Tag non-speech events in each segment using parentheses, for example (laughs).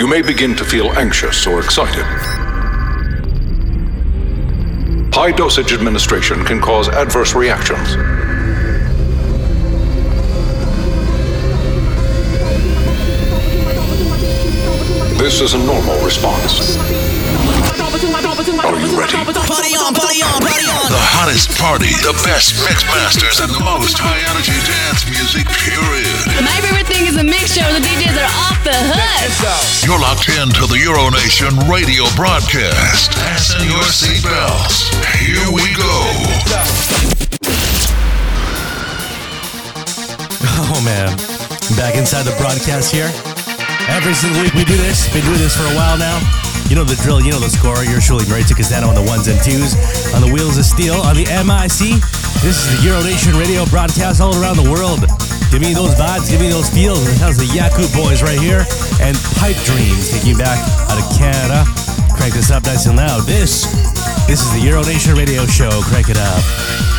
you may begin to feel anxious or excited. High dosage administration can cause adverse reactions. This is a normal response. Are you ready? Party on, party on, party on. The hottest party, the best mix masters, and the most high energy dance music, period. My favorite thing is a mixture of the DJs are off the hook. You're locked in to the Euronation radio broadcast. Fasten your seatbelts. Here we go. Oh man, back inside the broadcast here. Every single week we do this. Been doing this for a while now. You know the drill, you know the score. You're surely Ray Castano on the ones and twos, on the wheels of steel, on the MIC. This is the Euronation radio broadcast all around the world. Give me those vibes, give me those feels. How's the Yaku boys right here? And Pipe Dreams taking back out of Canada. Crank this up nice and loud. This, this is the Euronation radio show. Crank it up.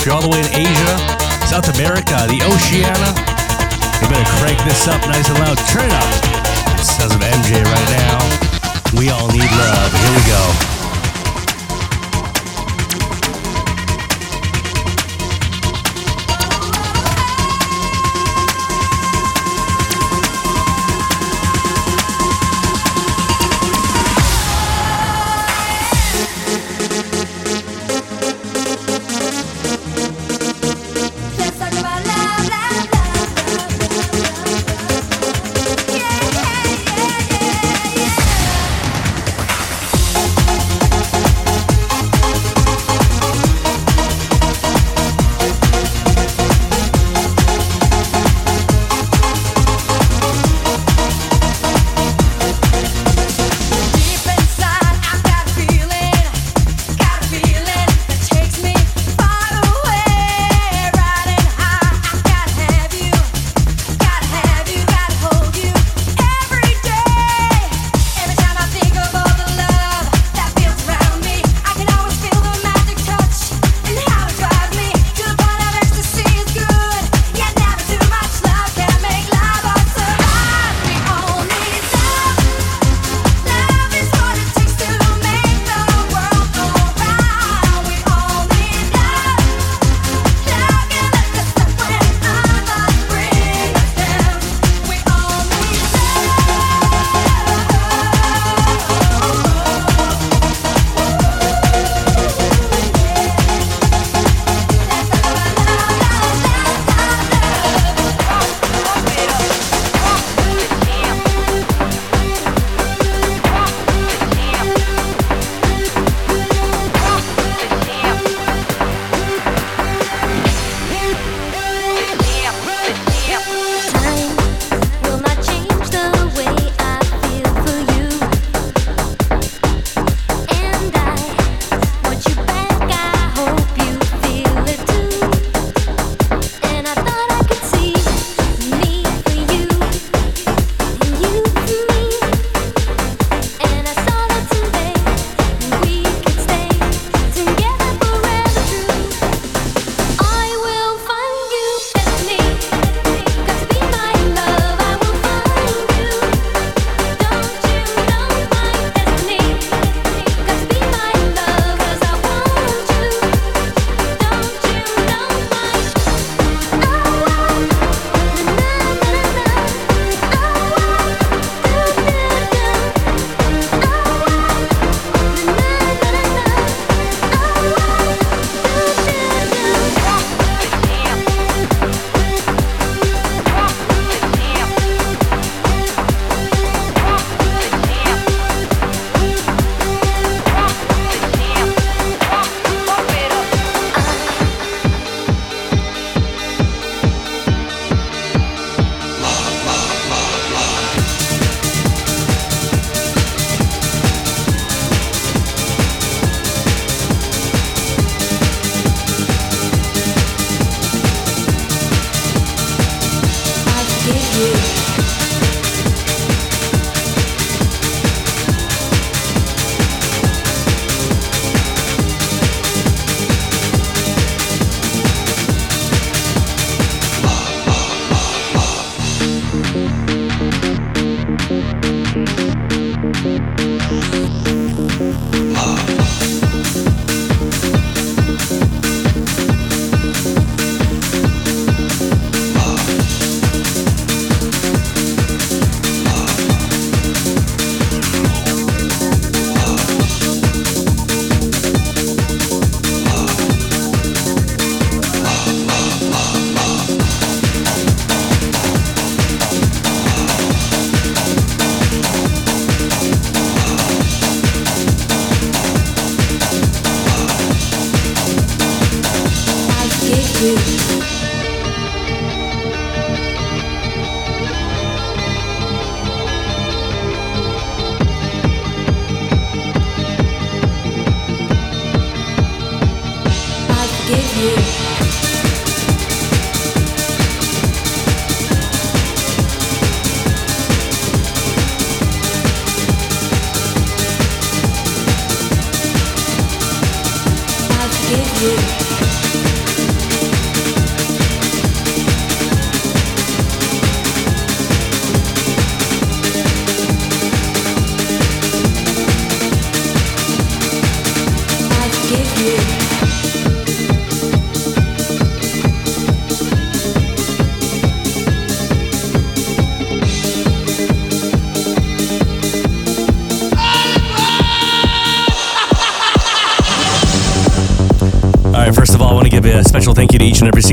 If you're all the way in Asia, South America, the Oceania, you better crank this up nice and loud. Turn it up.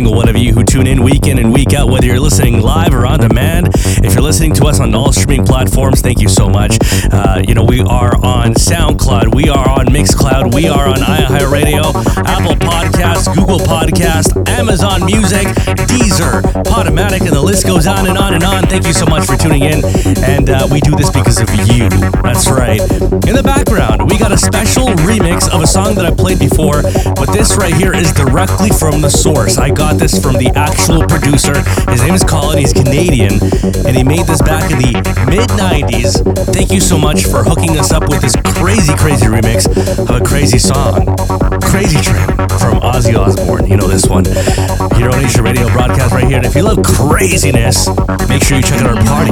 Single one of you who tune in week in and week out, whether you're listening live or on demand. If you're listening to us on all streaming platforms, thank you so much. Uh, you know, we are on SoundCloud, we are on Mixcloud, we are on iHeartRadio, Apple Podcasts, Google Podcasts, Amazon Music, Deezer, Podomatic, and the list goes on and on and on. Thank you so much for tuning in. And uh, we do this because of you. That's right. In the background, we got a special remix of a song that I played before, but this right here is directly from the source. I got this from the actual producer. His name is Colin. He's Canadian, and he made this back in the mid 90s. Thank you so much for hooking us up with this crazy, crazy remix of a crazy song. Crazy Train from Ozzy Osbourne. You know this one. Euro Nation Radio broadcast right here. And if you love craziness, make sure you check out our party.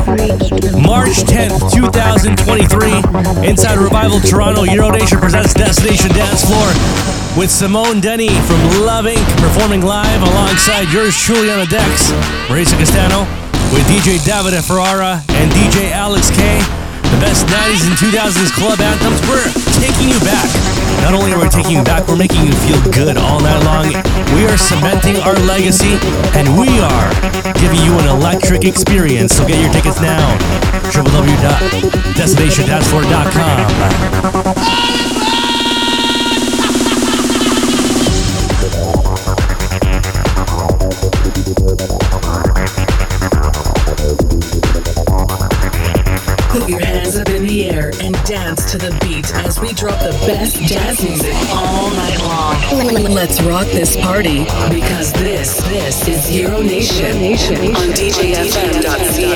March 10th, 2023, inside Revival Toronto, Euro Nation presents Destination Dance Floor with Simone Denny from Love Inc. performing live alongside yours truly on the decks, Mauricio Castano, with DJ Davide Ferrara and DJ Alex K. Best 90s and 2000s club anthems. We're taking you back. Not only are we taking you back, we're making you feel good all night long. We are cementing our legacy, and we are giving you an electric experience. So get your tickets now. www.destinationdancefloor.com. best jazz music all night long. Let's rock this party because this this is Euro Nation on DJFM.ca.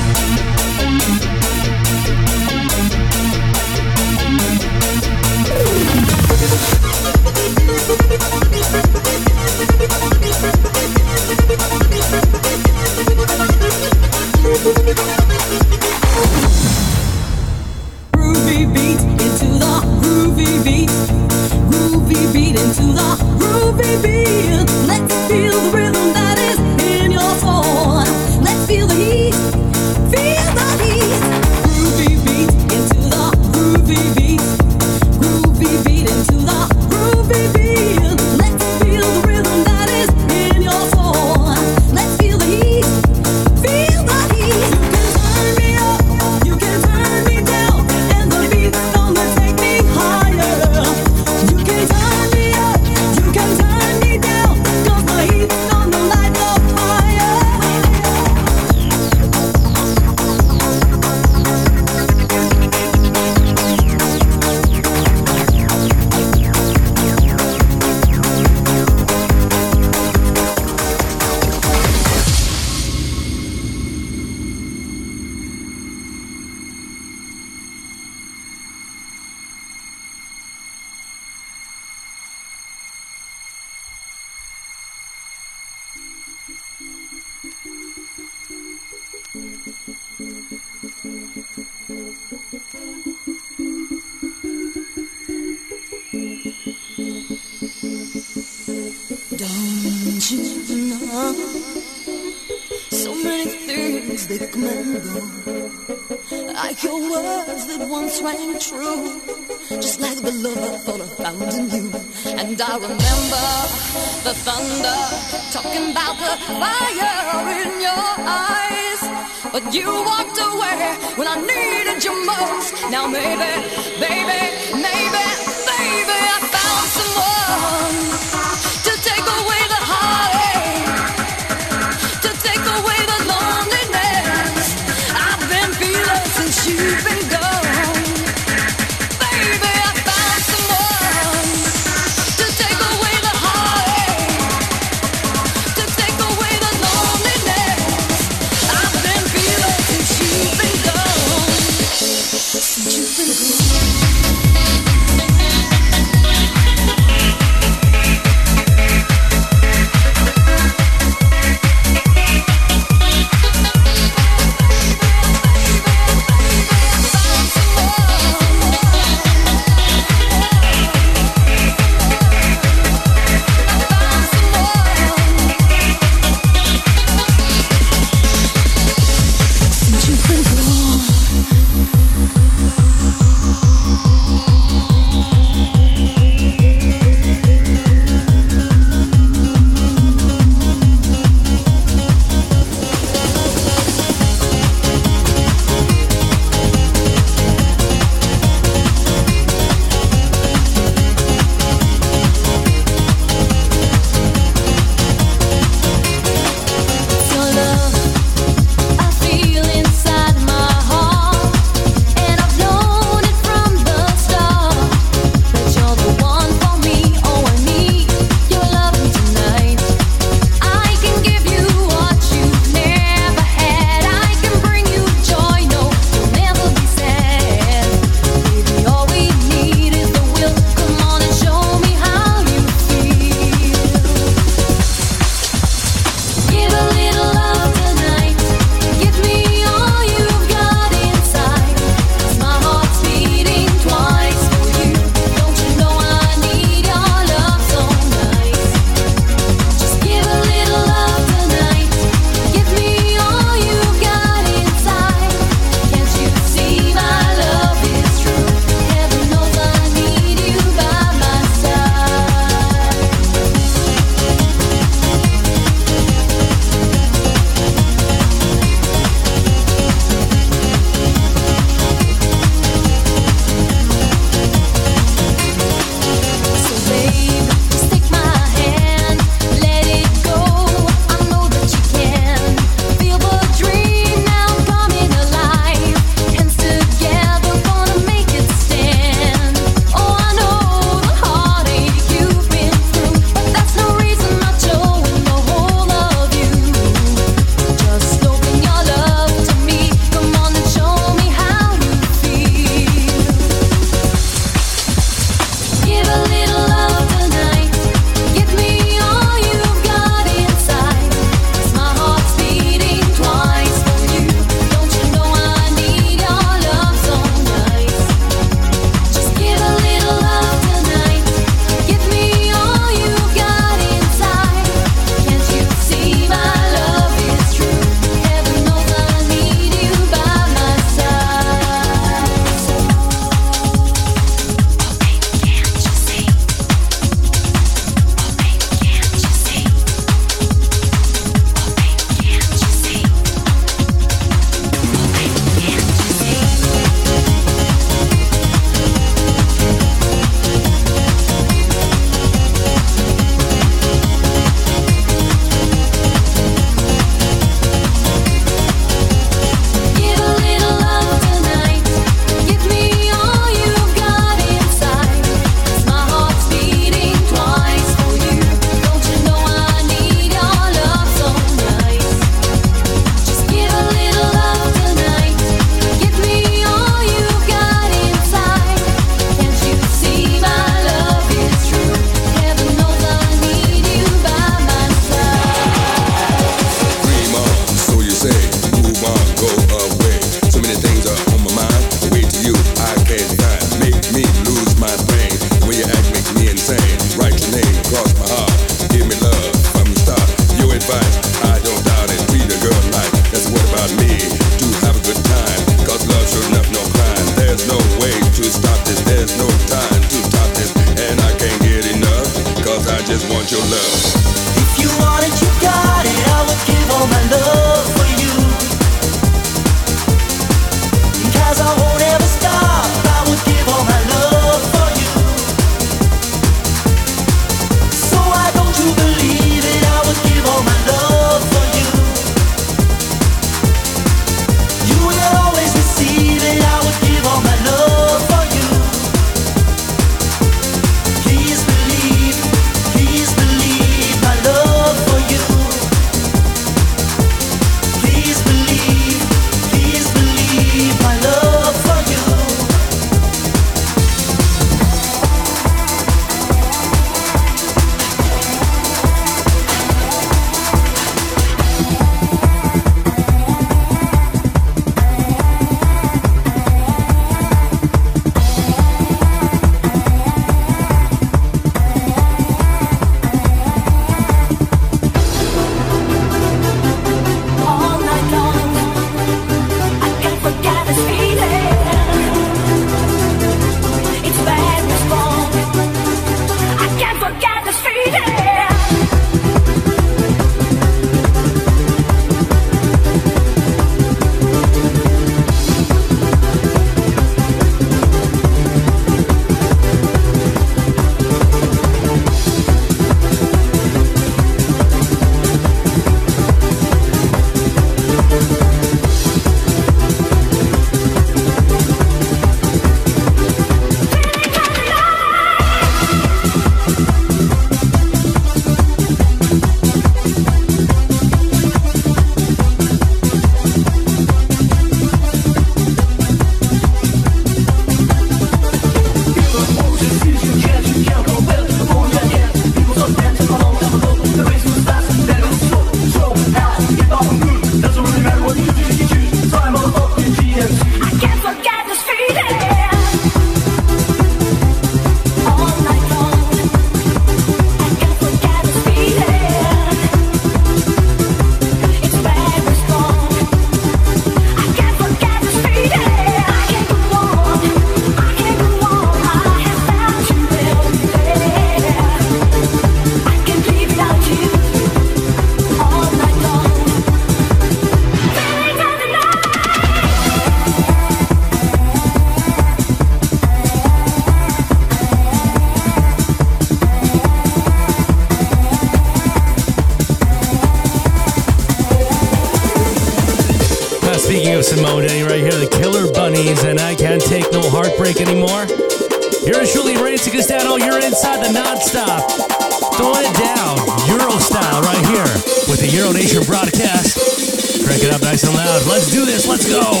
Let's go.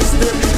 sidestep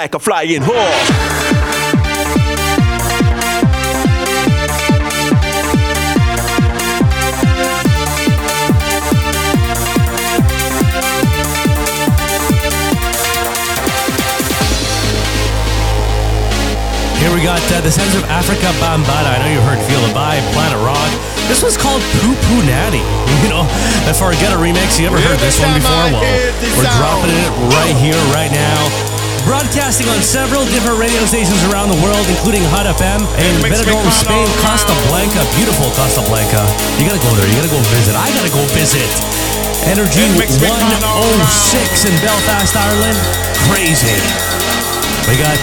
like a flying horse. Here we got uh, The sounds of Afrika Bambaataa. I know you heard Feel the Vibe, Planet Rock. This one's called Poo Poo Natty. (laughs) You know, before I get a remix. You ever heard this one before? Well, we're dropping it right here, right now broadcasting on several different radio stations around the world, including Hot FM and Benidorm, Spain, Casablanca, beautiful Casablanca. You gotta go there. You gotta go visit. I gotta go visit. Energy 106 in Belfast, Ireland. Crazy. We got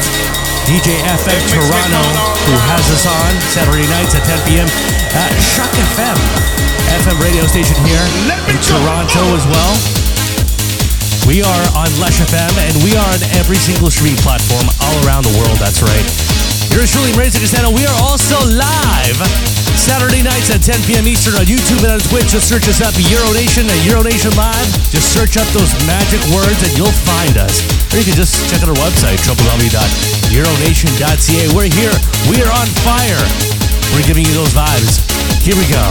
DJ FM Toronto, who has us on Saturday nights at 10 p.m. at Shock FM, FM radio station here in Toronto as well. We are on Lush FM and we are on every single streaming platform all around the world. That's right. Yours truly, Mauricio Castano. We are also live Saturday nights at 10 p.m. Eastern on YouTube and on Twitch. Just search us up, Euronation and Euronation Live. Just search up those magic words and you'll find us. Or you can just check out our website, www.euronation.ca. We're here. We are on fire. We're giving you those vibes. Here we go.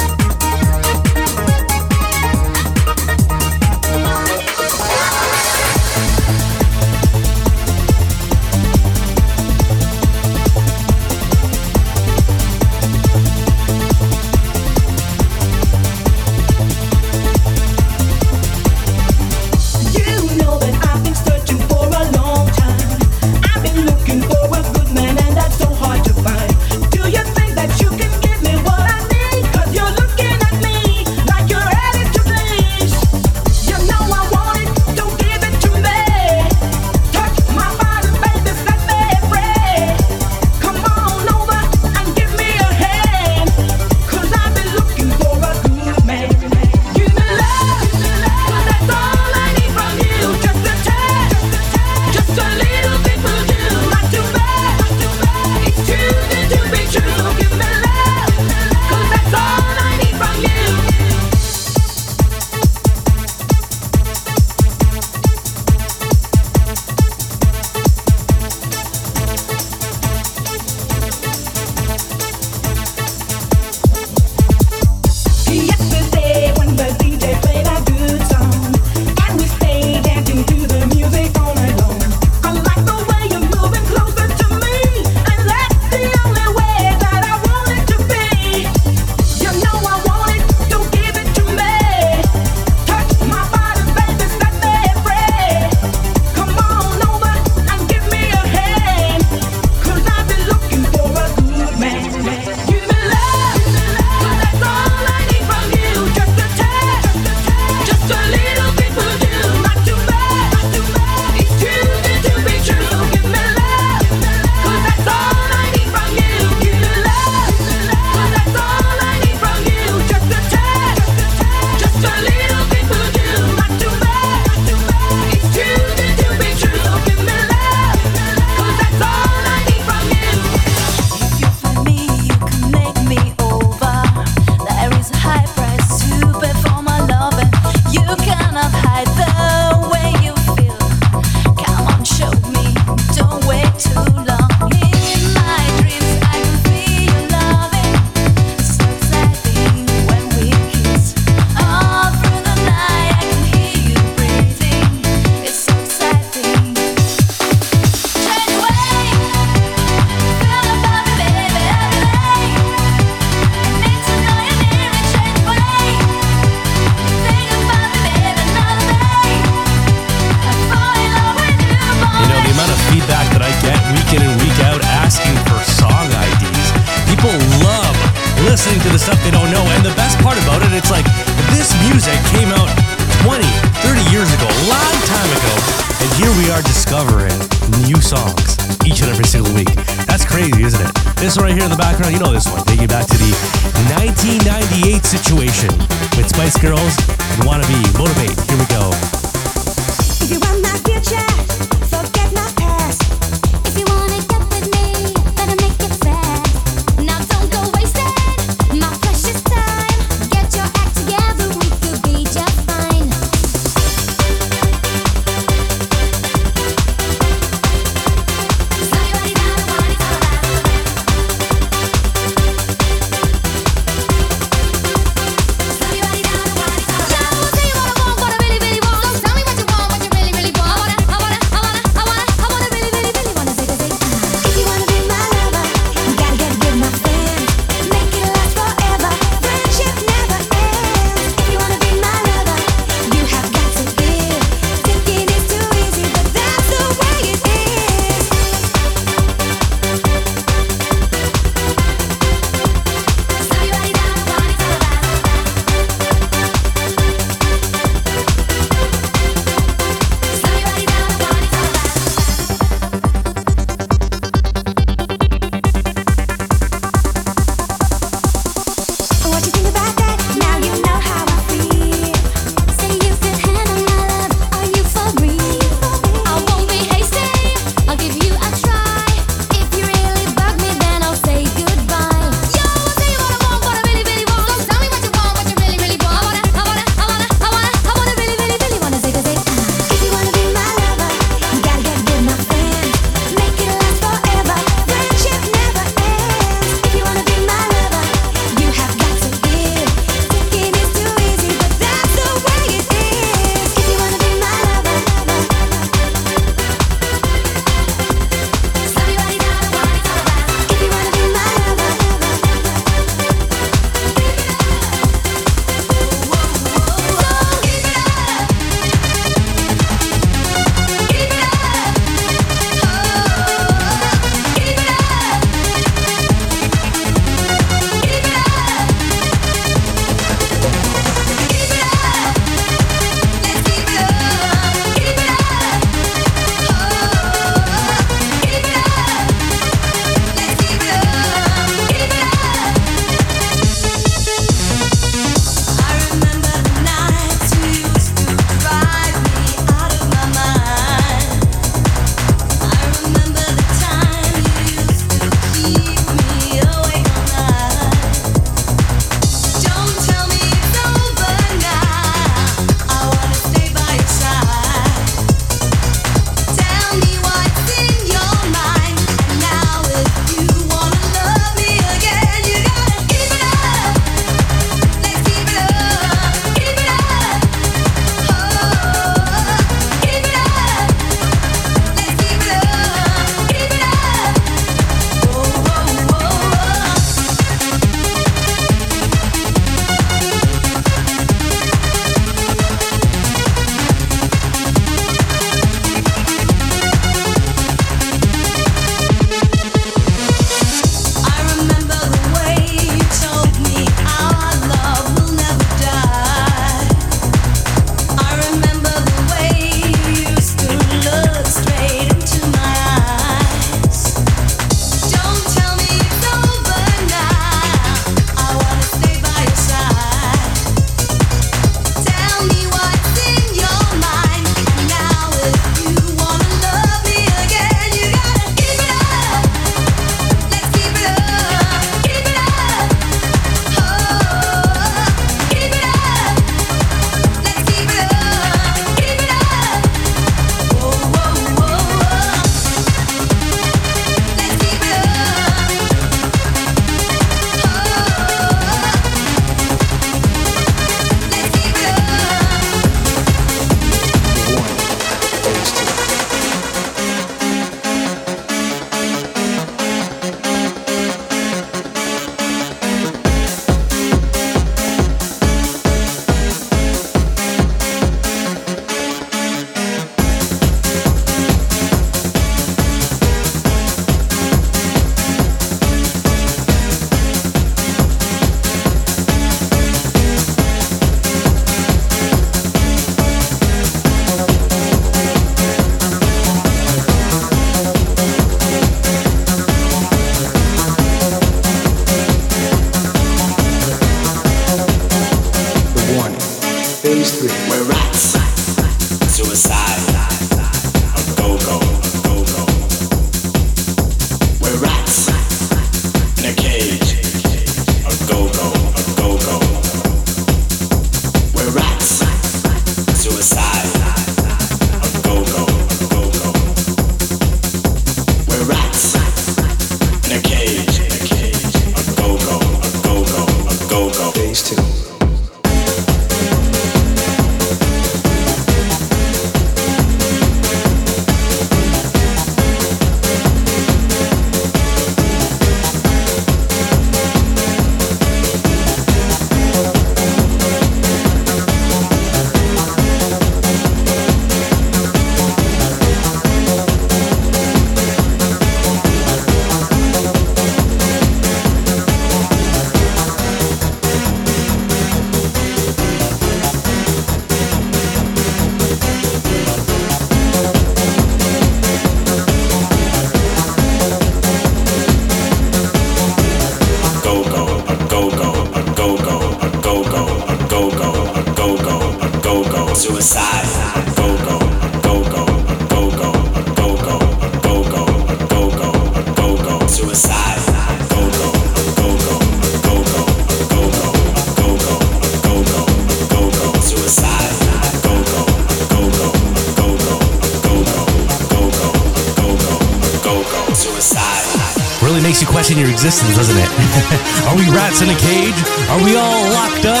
Your existence, doesn't it? (laughs) Are we rats in a cage? Are we all locked up?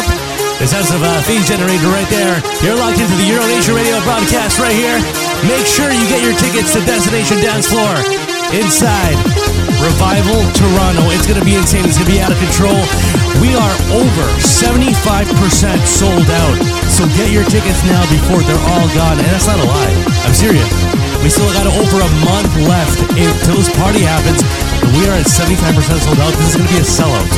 The sense of uh, phase generator right there. You're locked into the Euro Nation radio broadcast right here. Make sure you get your tickets to Destination Dancefloor inside Revival Toronto. It's going to be insane. It's going to be out of control. We are over 75% sold out. So get your tickets now before they're all gone. And that's not a lie. I'm serious. We still got over a month left until this party happens. And we are at 75% sold out. This is going to be a sellout.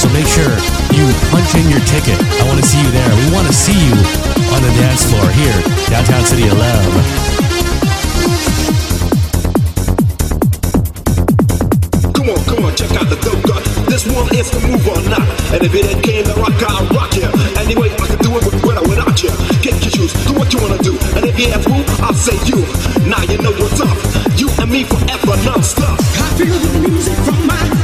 So make sure you punch in your ticket. I want to see you there. We want to see you on the dance floor here, downtown City of Love. Come on, come on, check out the dope gun. This one is the move or not. And if it ain't came then rock, I'll rock ya. Anyway, I can do it with without, without ya. Get your shoes, do what you wanna do. And if you ask who, I'll say you. Now you know what's up. You and me forever, non-stop. I feel the music from my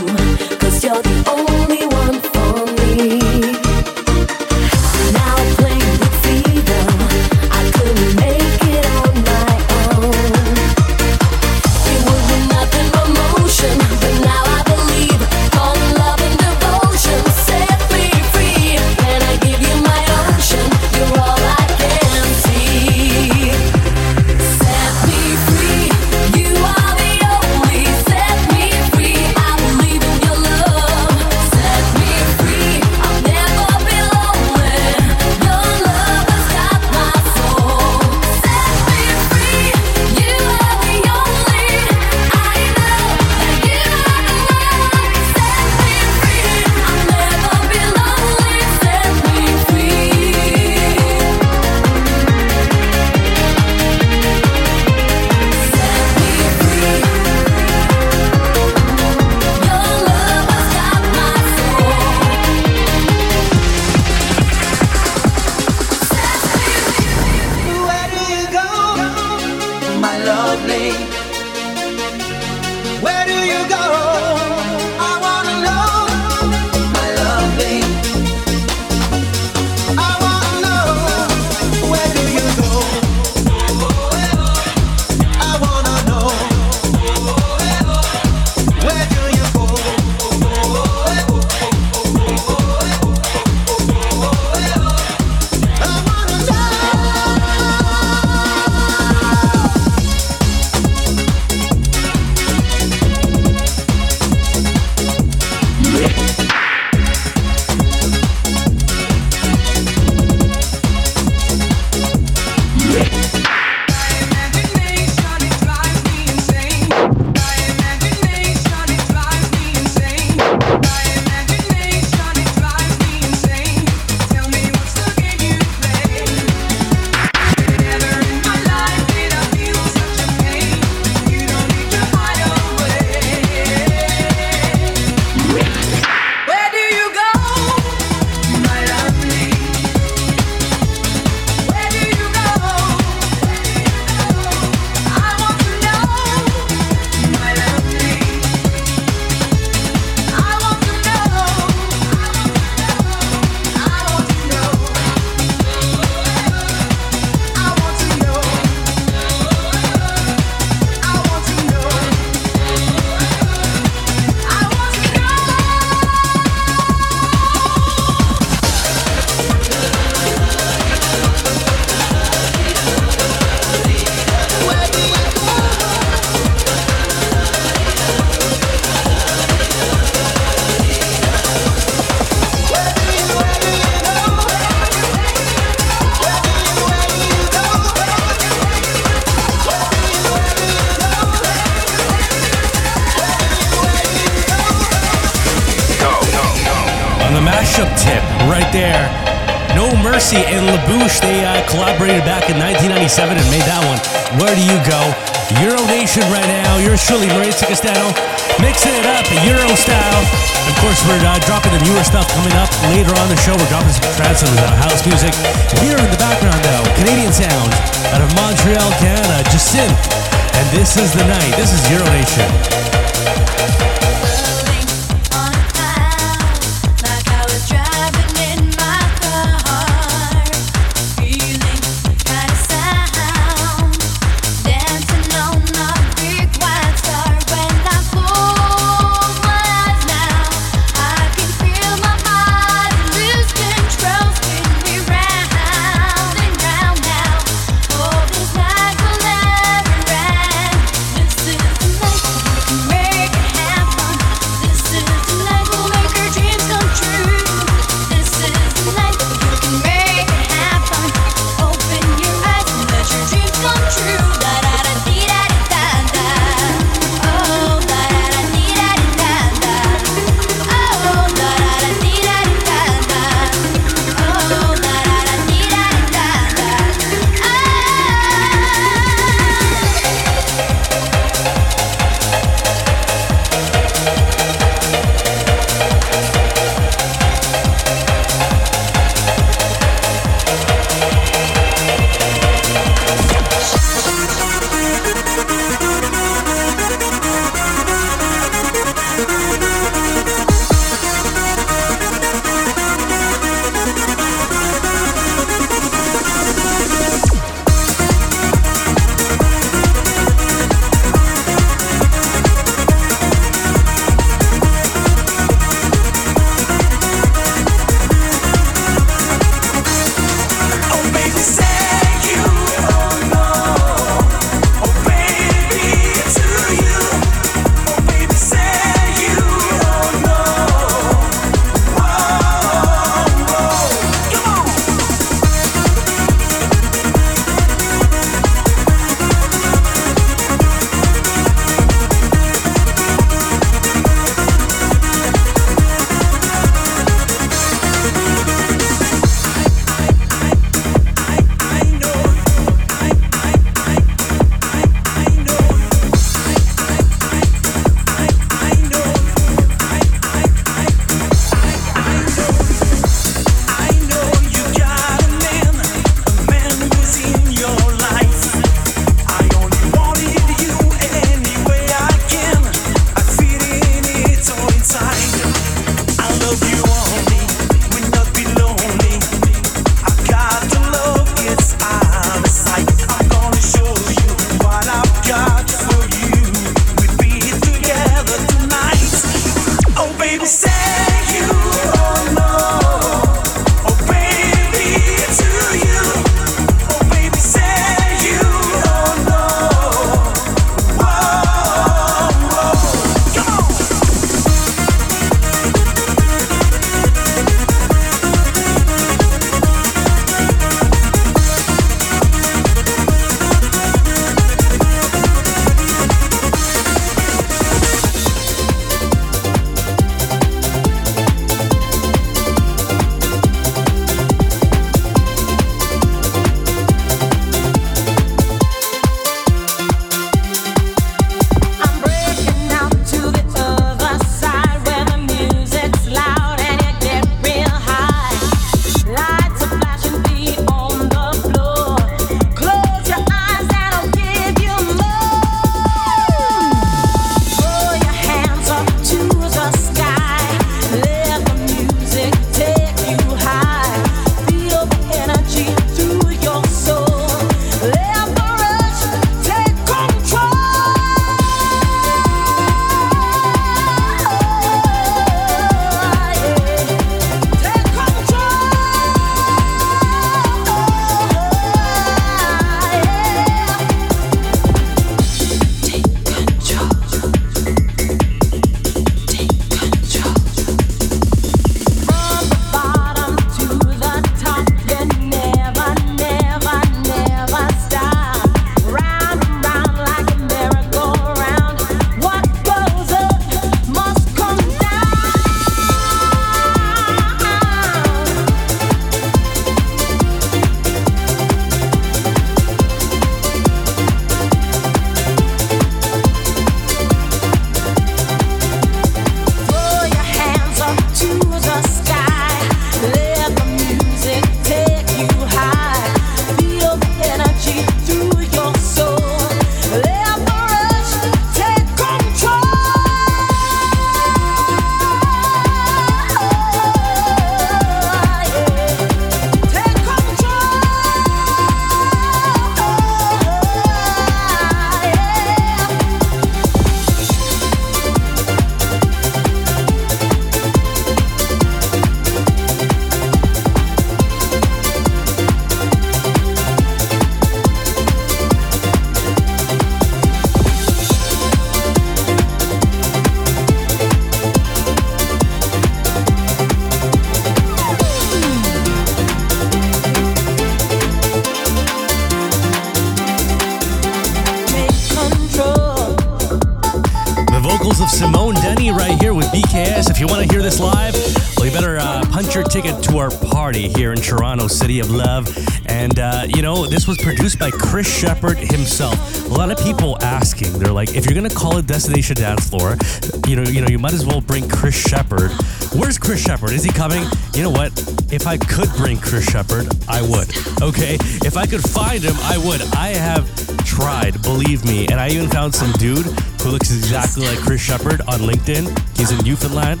Destination Dancefloor, you know, you know, you might as well bring Chris Sheppard. Where's Chris Sheppard? Is he coming? You know what? If I could bring Chris Sheppard, I would. Okay? If I could find him, I would. I have tried, believe me. And I even found some dude who looks exactly like Chris Sheppard on LinkedIn. He's in Newfoundland.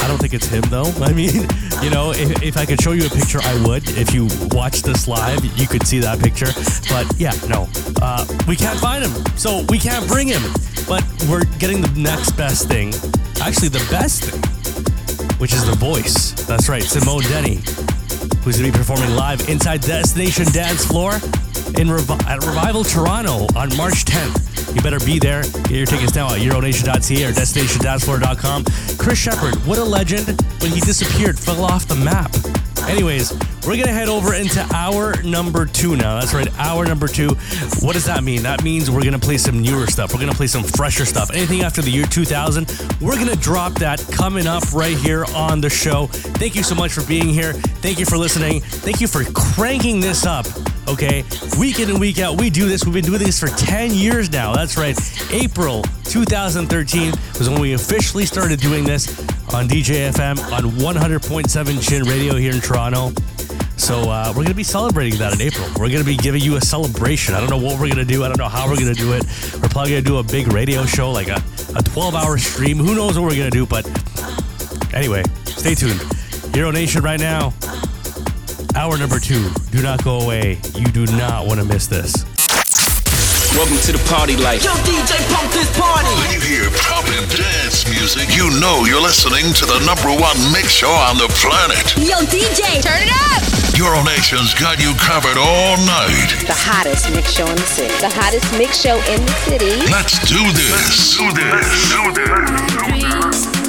I don't think it's him though. (laughs) I mean, you know, if, if I could show you a picture, I would. If you watch this live, you could see that picture. But yeah, no, uh, we can't find him, so we can't bring him. But we're getting the next best thing. Actually, the best thing, which is the voice. That's right, Simone Denny, who's going to be performing live inside Destination Dancefloor in Revi- at Revival Toronto on March 10th. You better be there. Get your tickets now at Euronation.ca or DestinationDanceFloor.com. Chris Sheppard, what a legend, when he disappeared, fell off the map. Anyways, we're gonna head over into hour number two now. That's right, hour number two. What does that mean? That means we're gonna play some newer stuff. We're gonna play some fresher stuff. Anything after the year 2000, we're gonna drop that coming up right here on the show. Thank you so much for being here. Thank you for listening. Thank you for cranking this up. Okay, week in and week out, we do this. We've been doing this for 10 years now. That's right. April 2013 was when we officially started doing this on DJFM on 100.7 Chin Radio here in Toronto. So uh, we're going to be celebrating that in April. We're going to be giving you a celebration. I don't know what we're going to do. I don't know how we're going to do it. We're probably going to do a big radio show, like a, a 12 hour stream. Who knows what we're going to do? But anyway, stay tuned. Euro Nation right now. Hour number two. Do not go away. You do not want to miss this. Welcome to the party life. Yo, DJ, pump this party. When you hear pop and dance music, you know you're listening to the number one mix show on the planet. Yo, DJ, turn it up. Euronation's got you covered all night. The hottest mix show in the city. The hottest mix show in the city. Let's do this. Let's Do this. Let's Do this. You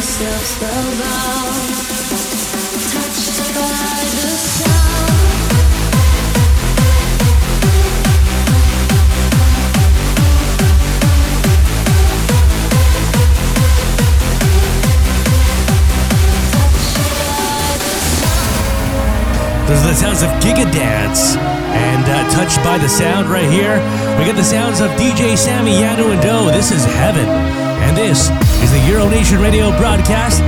the. Those are the sounds of Giga Dance. And uh, touched by the sound right here, we get the sounds of DJ Sammy Yanou and Do. This is Heaven. And this is the Euro Nation radio broadcast.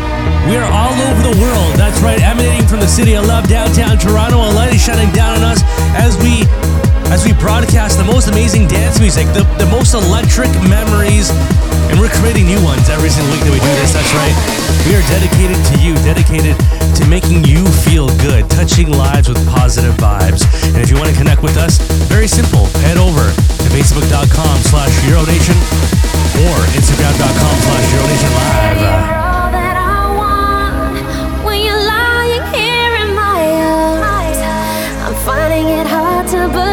We are all over the world. That's right, emanating from the city of love, downtown Toronto. A light is shining down on us as we as we broadcast the most amazing dance music, the, the most electric memories, and we're creating new ones every single week that we do this. That's right. We are dedicated to you, dedicated to making you feel good, touching lives with positive vibes. And if you want to connect with us, very simple. Head over to facebook.com slash Euronation or instagram.com slash Euronation Live. finding it hard to believe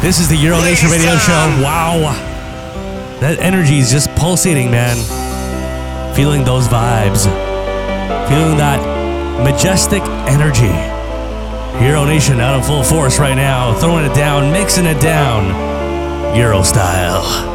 This is the Euro Nation Radio Show. Wow. That energy is just pulsating, man. Feeling those vibes. Feeling that majestic energy. Euro Nation out in full force right now, throwing it down, mixing it down. Euro style.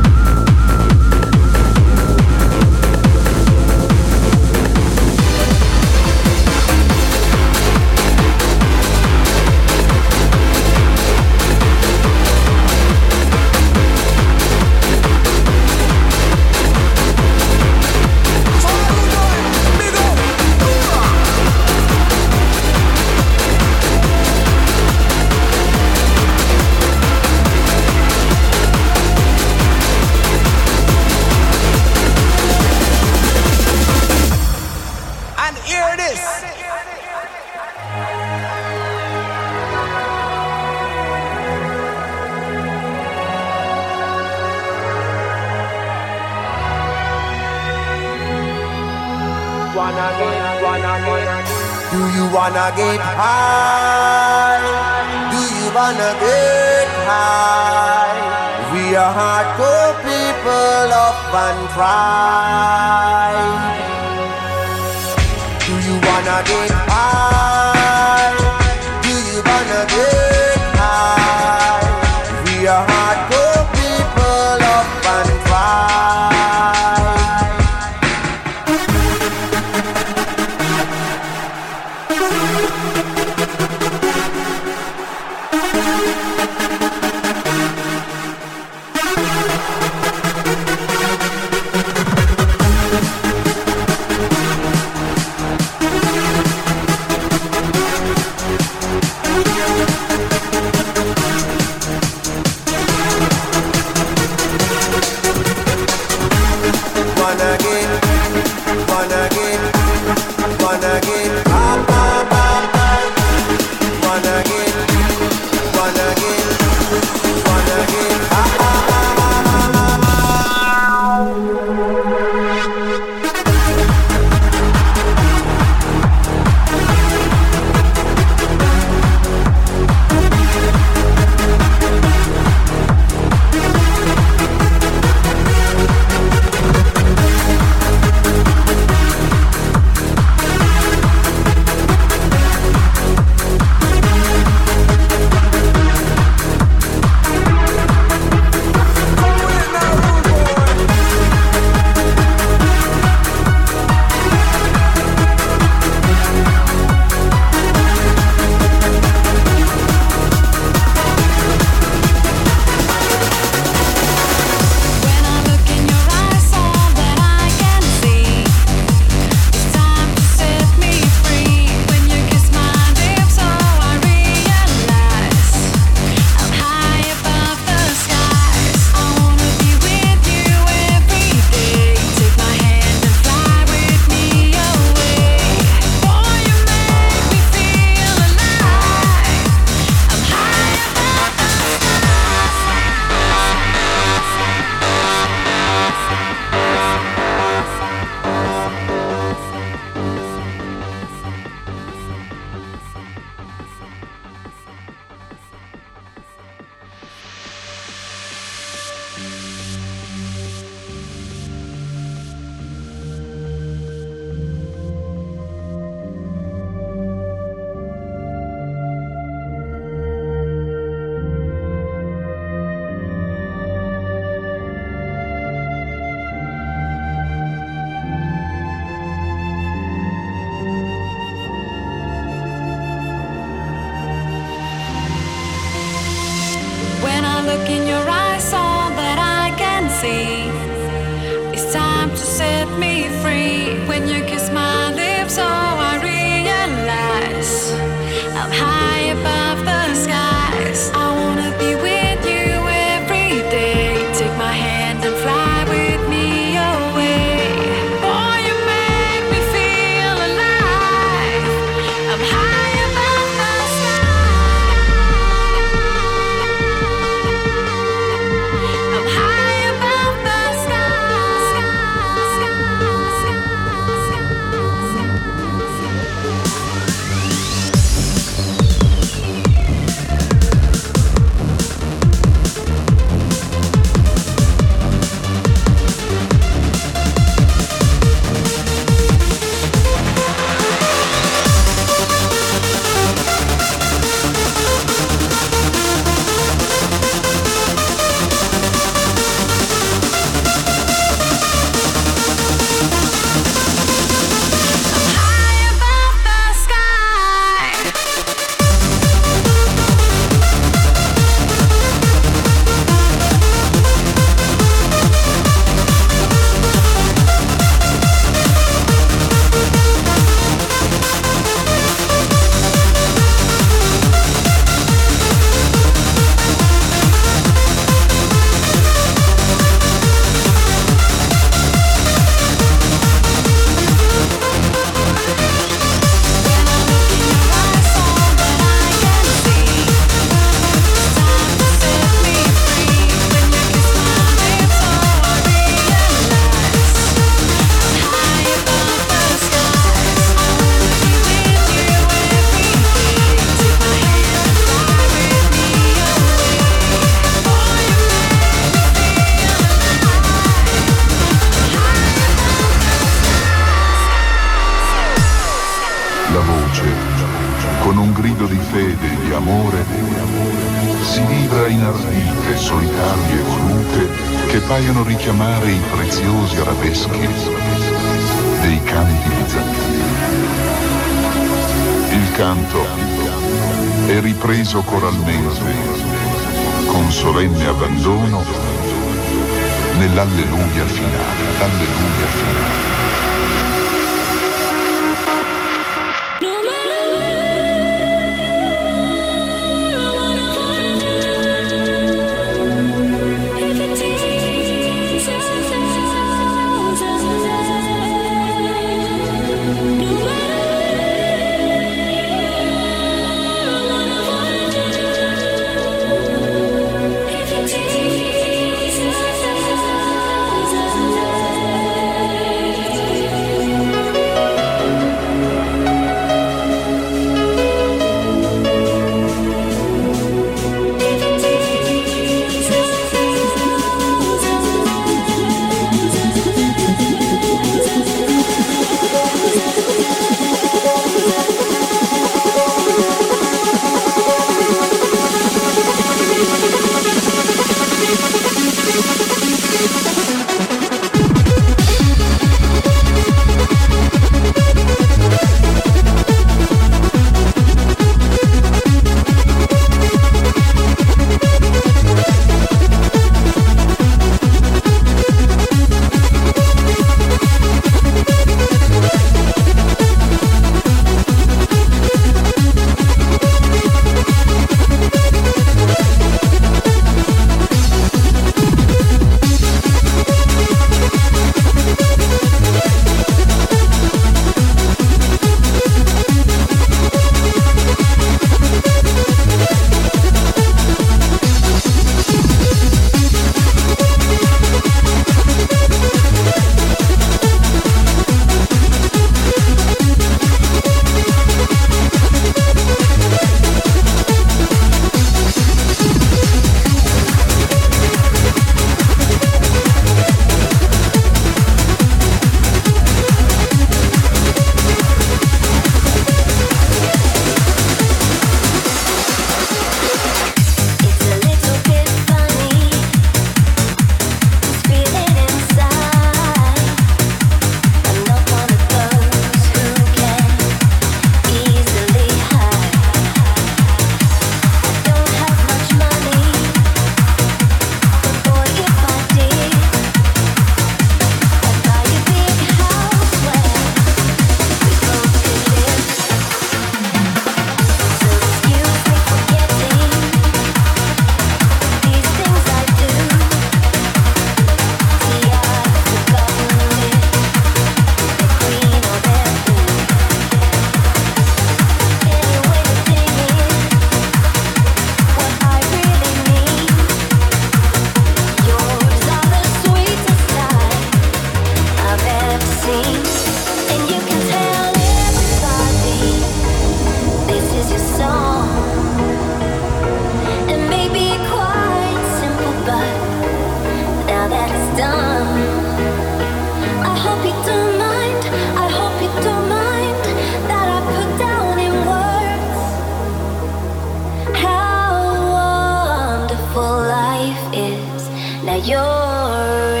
now you're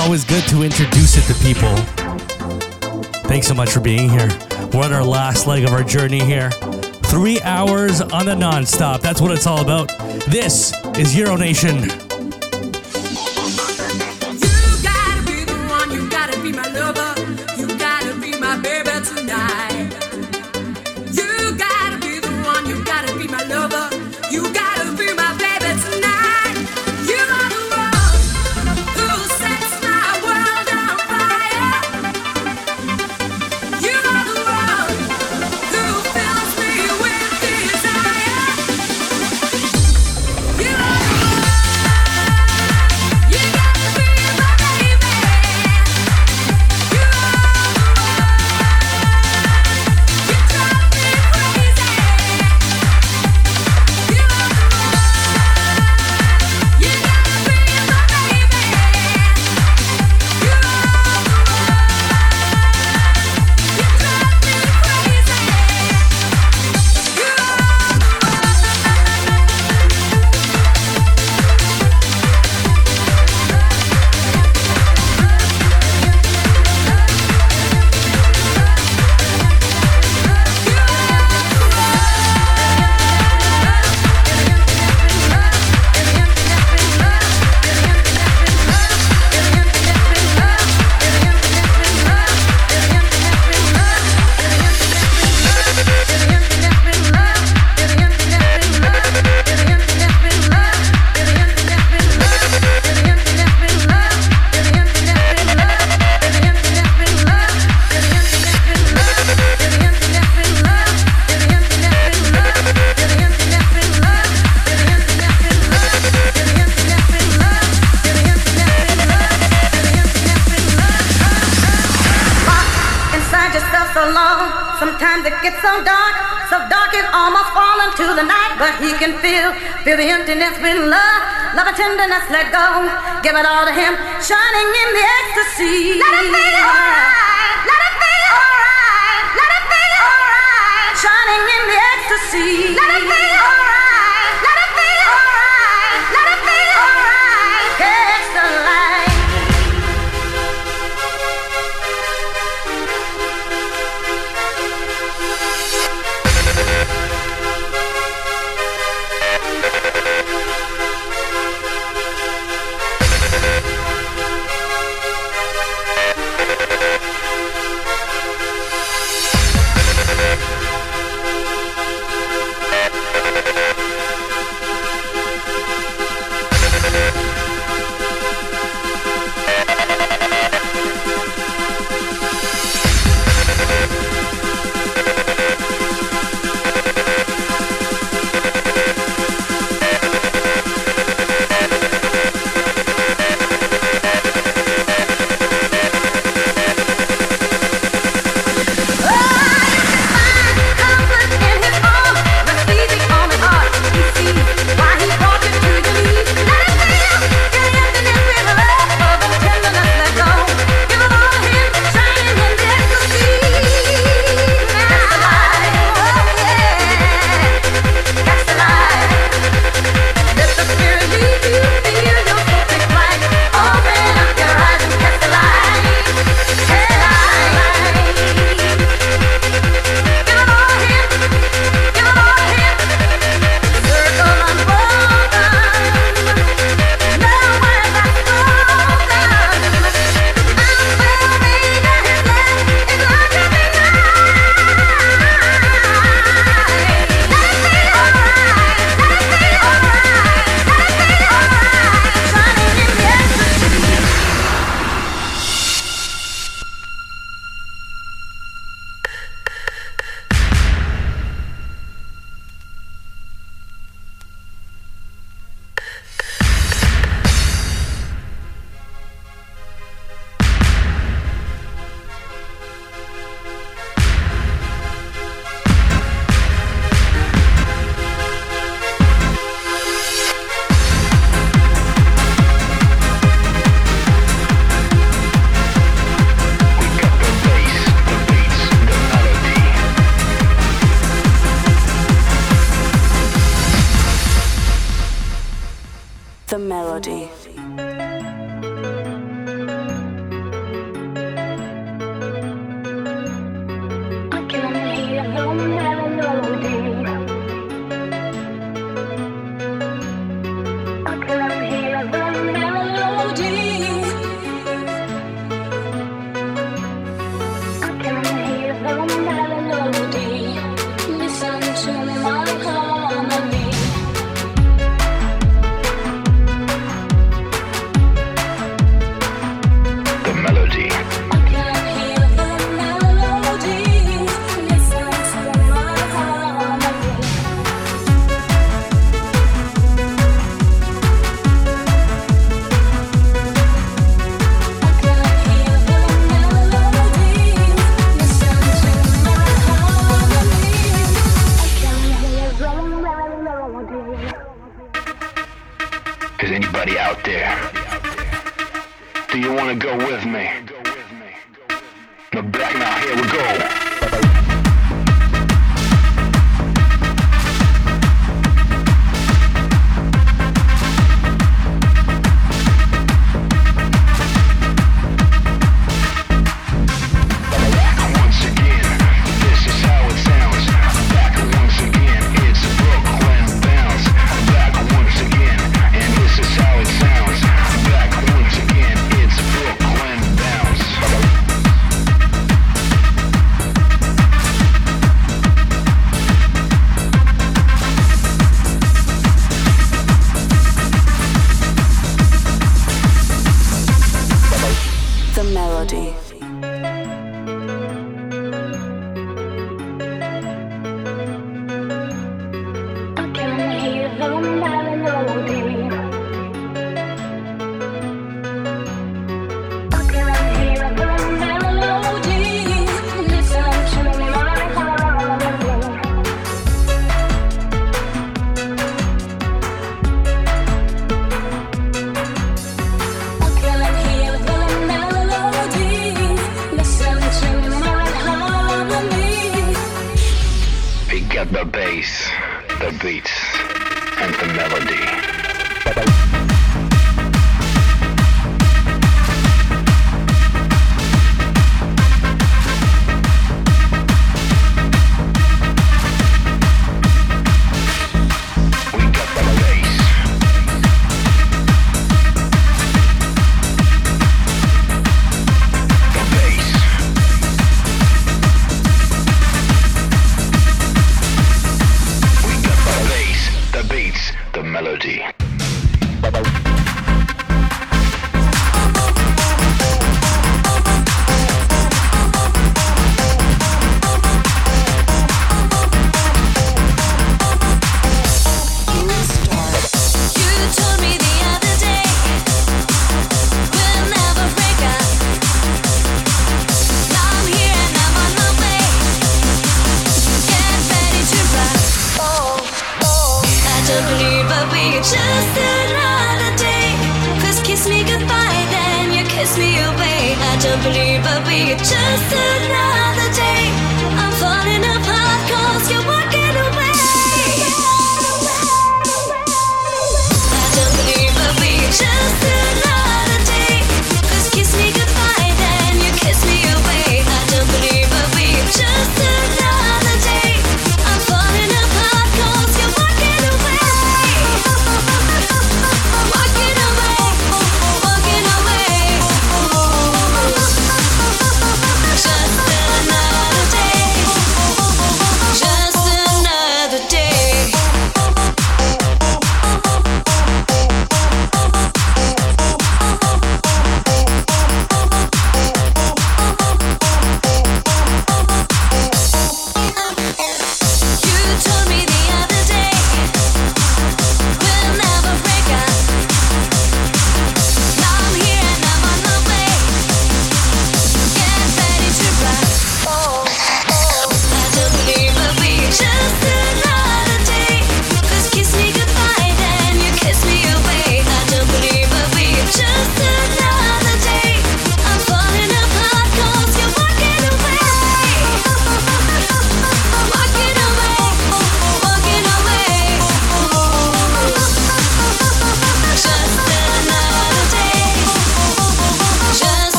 always good to introduce it to people. Thanks so much for being here. We're on our last leg of our journey here. Three hours on the nonstop. That's what it's all about. This is Euro Nation.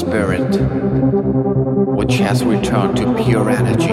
Spirit, which has returned to pure energy.